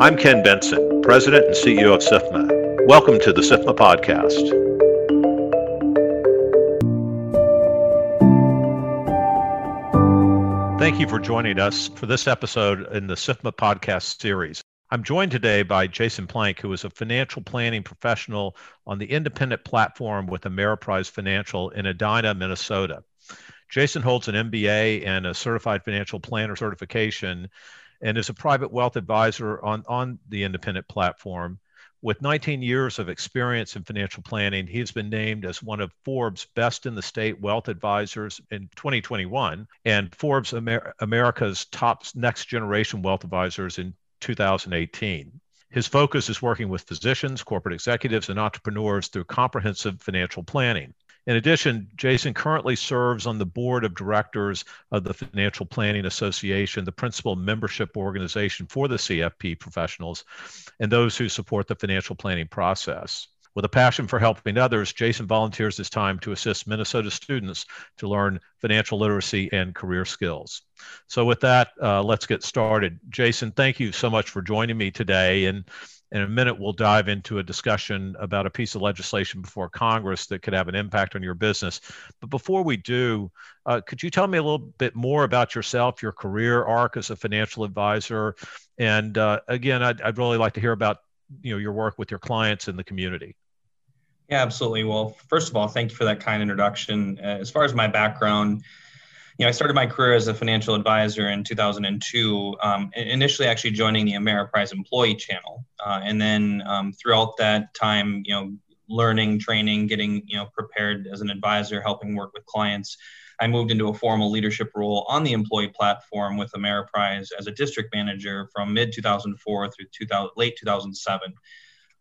I'm Ken Bentsen, President and CEO of SIFMA. Welcome to the SIFMA Podcast. Thank you for joining us for this episode in the SIFMA Podcast series. I'm joined today by Jason Plank, who is a financial planning professional on the independent platform with Ameriprise Financial in Edina, Minnesota. Jason holds an MBA and a certified financial planner certification and is a private wealth advisor on, on the independent platform. With 19 years of experience in financial planning, he's been named as one of Forbes' best in the state wealth advisors in 2021 and Forbes Amer- America's top next generation wealth advisors in 2018. His focus is working with physicians, corporate executives, and entrepreneurs through comprehensive financial planning. In addition, Jason currently serves on the board of directors of the Financial Planning Association, the principal membership organization for the CFP professionals and those who support the financial planning process. With a passion for helping others, Jason volunteers his time to assist Minnesota students to learn financial literacy and career skills. So, with that, uh, let's get started. Jason, thank you so much for joining me today. And in a minute, we'll dive into a discussion about a piece of legislation before Congress that could have an impact on your business. But before we do, uh, could you tell me a little bit more about yourself, your career arc as a financial advisor? And uh, again, I'd, I'd really like to hear about you know your work with your clients in the community. Yeah, absolutely. Well, first of all, thank you for that kind introduction. Uh, as far as my background, you know, I started my career as a financial advisor in 2002, um, initially actually joining the Ameriprise Employee Channel. Uh, and then um, throughout that time, you know, learning, training, getting, you know, prepared as an advisor, helping work with clients, I moved into a formal leadership role on the employee platform with Ameriprise as a district manager from mid 2004 through 2000, late 2007.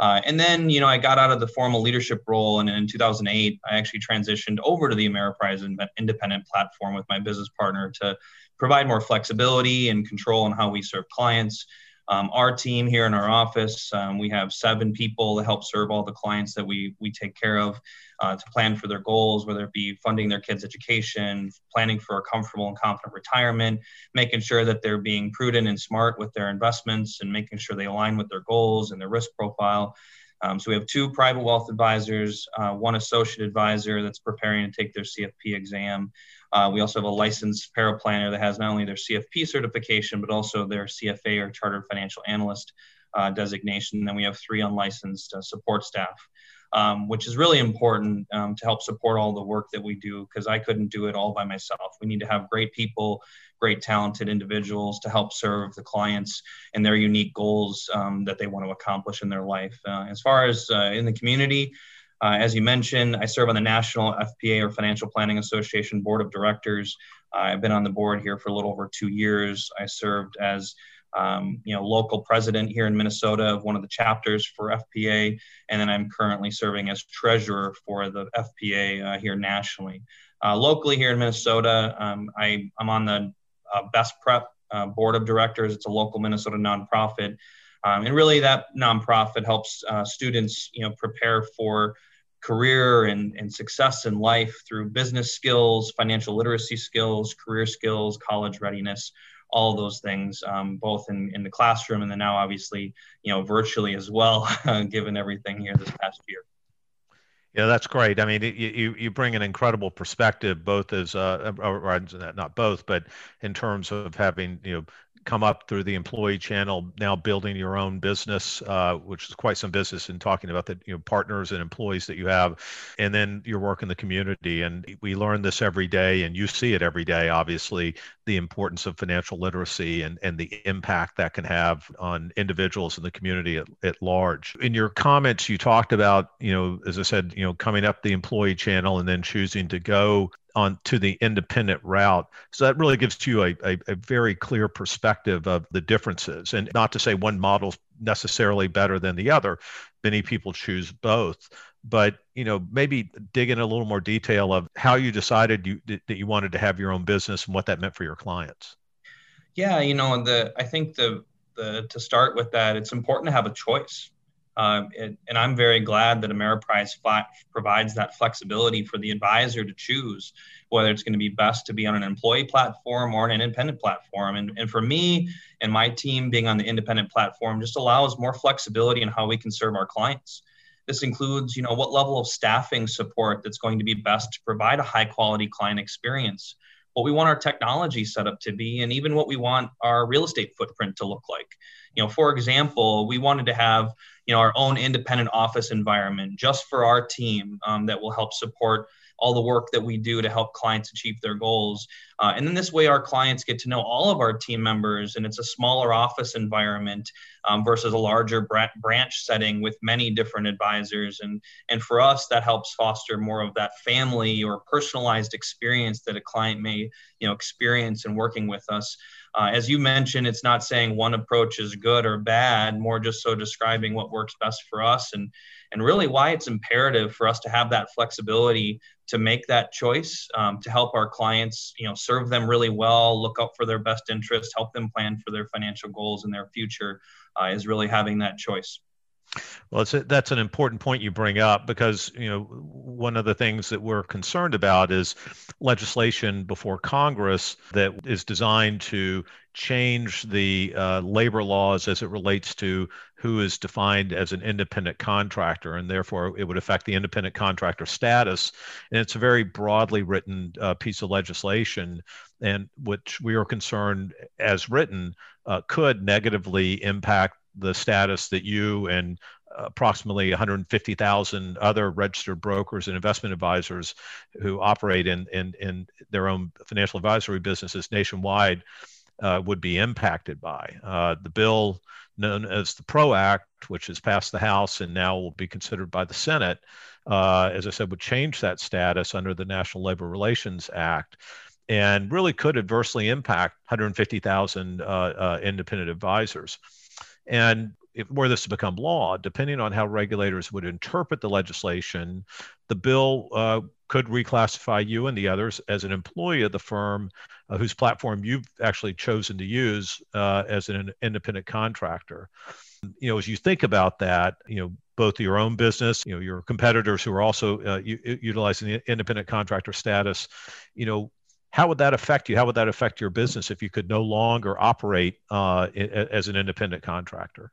Uh, and then, you know, I got out of the formal leadership role, and in 2008, I actually transitioned over to the Ameriprise independent platform with my business partner to provide more flexibility and control on how we serve clients. Um, our team here in our office, um, we have seven people to help serve all the clients that we we take care of uh, to plan for their goals, whether it be funding their kids' education, planning for a comfortable and confident retirement, making sure that they're being prudent and smart with their investments, and making sure they align with their goals and their risk profile. Um, so we have two private wealth advisors, uh, one associate advisor that's preparing to take their CFP exam. Uh, we also have a licensed paraplanner that has not only their CFP certification, but also their CFA or Chartered Financial Analyst uh, designation. And then we have three unlicensed uh, support staff um, which is really important um, to help support all the work that we do because I couldn't do it all by myself. We need to have great people, great talented individuals to help serve the clients and their unique goals um, that they want to accomplish in their life. Uh, as far as uh, in the community, uh, as you mentioned, I serve on the National FPA or Financial Planning Association Board of Directors. I've been on the board here for a little over two years. I served as um, you know, local president here in Minnesota of one of the chapters for FPA, and then I'm currently serving as treasurer for the FPA uh, here nationally. Uh, locally here in Minnesota, um, I, am on the uh, Best Prep uh, board of directors. It's a local Minnesota nonprofit, um, and really that nonprofit helps uh, students, you know, prepare for career and, and success in life through business skills, financial literacy skills, career skills, college readiness all those things, um, both in, in the classroom and then now obviously, you know, virtually as well, given everything here this past year. Yeah, that's great. I mean, you you bring an incredible perspective, both as uh, or not both, but in terms of having you know come up through the employee channel, now building your own business, uh, which is quite some business, and talking about the you know partners and employees that you have, and then your work in the community. And we learn this every day, and you see it every day. Obviously, the importance of financial literacy and and the impact that can have on individuals in the community at, at large. In your comments, you talked about you know, as I said, you know, coming up the employee channel and then choosing to go on to the independent route. So that really gives you a, a, a, very clear perspective of the differences. And not to say one model's necessarily better than the other. Many people choose both. But you know, maybe dig in a little more detail of how you decided you that you wanted to have your own business and what that meant for your clients. Yeah, you know, the I think the the to start with that, it's important to have a choice. Um, it, and I'm very glad that Ameriprise fi- provides that flexibility for the advisor to choose whether it's going to be best to be on an employee platform or an independent platform. And, and for me and my team, being on the independent platform just allows more flexibility in how we can serve our clients. This includes, you know, what level of staffing support that's going to be best to provide a high quality client experience, what we want our technology set up to be, and even what we want our real estate footprint to look like. You know, for example, we wanted to have, you know, our own independent office environment just for our team um, that will help support all the work that we do to help clients achieve their goals. Uh, and then this way, our clients get to know all of our team members, and it's a smaller office environment um, versus a larger branch setting with many different advisors. And, and for us, that helps foster more of that family or personalized experience that a client may you know, experience in working with us. Uh, as you mentioned, it's not saying one approach is good or bad, more just so describing what works best for us and and really why it's imperative for us to have that flexibility to make that choice um, to help our clients you know serve them really well look out for their best interests help them plan for their financial goals and their future uh, is really having that choice well, a, that's an important point you bring up because you know one of the things that we're concerned about is legislation before Congress that is designed to change the uh, labor laws as it relates to who is defined as an independent contractor, and therefore it would affect the independent contractor status. And it's a very broadly written uh, piece of legislation, and which we are concerned, as written, uh, could negatively impact the status that you and approximately 150,000 other registered brokers and investment advisors who operate in, in, in their own financial advisory businesses nationwide uh, would be impacted by. Uh, the bill known as the PRO Act, which has passed the House and now will be considered by the Senate, uh, as I said, would change that status under the National Labor Relations Act and really could adversely impact 150,000 uh, uh, independent advisors. And if, were this to become law, depending on how regulators would interpret the legislation, the bill uh, could reclassify you and the others as an employee of the firm uh, whose platform you've actually chosen to use uh, as an independent contractor. You know, as you think about that, you know, both your own business, you know, your competitors who are also uh, u- utilizing the independent contractor status, you know, how would that affect you? How would that affect your business if you could no longer operate uh, as an independent contractor?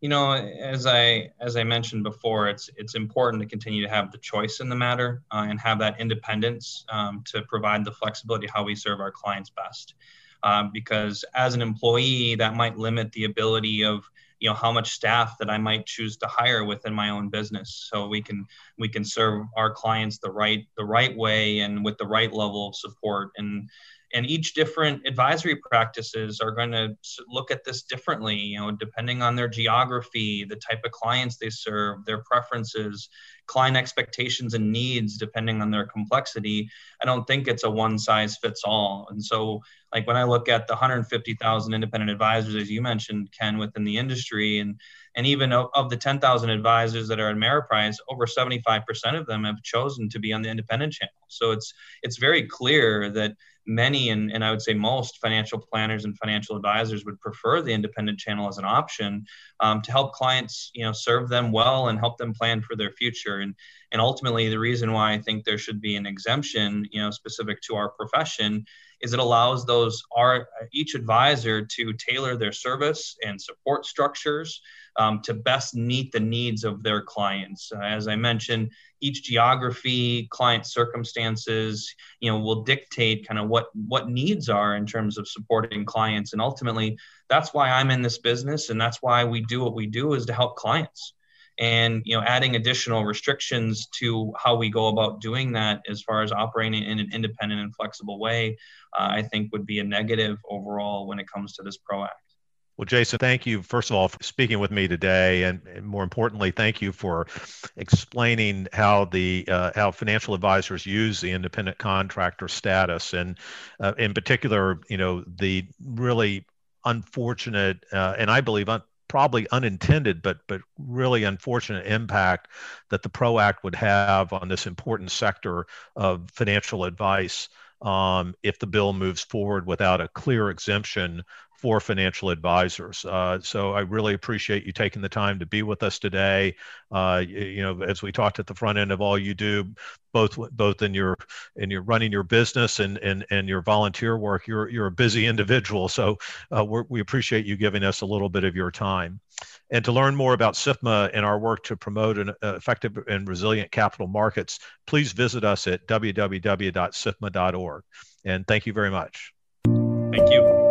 you know as i as i mentioned before it's it's important to continue to have the choice in the matter uh, and have that independence um, to provide the flexibility how we serve our clients best um, because as an employee that might limit the ability of you know how much staff that i might choose to hire within my own business. So we can we can serve our clients the right the right way and with the right level of support. And and each different advisory practices are going to look at this differently you know depending on their geography the type of clients they serve their preferences client expectations and needs depending on their complexity. I don't think it's a one size fits all. And so like when i look at the 150000 independent advisors as you mentioned ken within the industry and and even of, the 10000 advisors that are in ameriprise over 75% of them have chosen to be on the independent channel. So it's it's very clear that many and, and i would say most financial planners and financial advisors would prefer the independent channel as an option um, to help clients you know serve them well and help them plan for their future and and ultimately the reason why i think there should be an exemption you know specific to our profession is it allows those our each advisor to tailor their service and support structures um, to best meet the needs of their clients. Uh, as I mentioned, each geography, client circumstances, you know, will dictate kind of what what needs are in terms of supporting clients. And ultimately, that's why I'm in this business, and that's why we do what we do is to help clients. And you know, adding additional restrictions to how we go about doing that, as far as operating in an independent and flexible way, uh, I think would be a negative overall when it comes to this PRO Act. Well, Jason, thank you, first of all, for speaking with me today. And, and more importantly, thank you for explaining how the uh, how financial advisors use the independent contractor status. And uh, in particular, you know, the really unfortunate, uh, and I believe un- probably unintended, but but really unfortunate impact that the PRO Act would have on this important sector of financial advice um, if the bill moves forward without a clear exemption for financial advisors. Uh, so I really appreciate you taking the time to be with us today. Uh, you, know, as we talked at the front end of all you do, both both in your in your running your business and and and your volunteer work, you're you're a busy individual. So uh, we appreciate you giving us a little bit of your time. And to learn more about SIFMA and our work to promote an uh, effective and resilient capital markets, please visit us at www.sifma.org. And thank you very much. Thank you.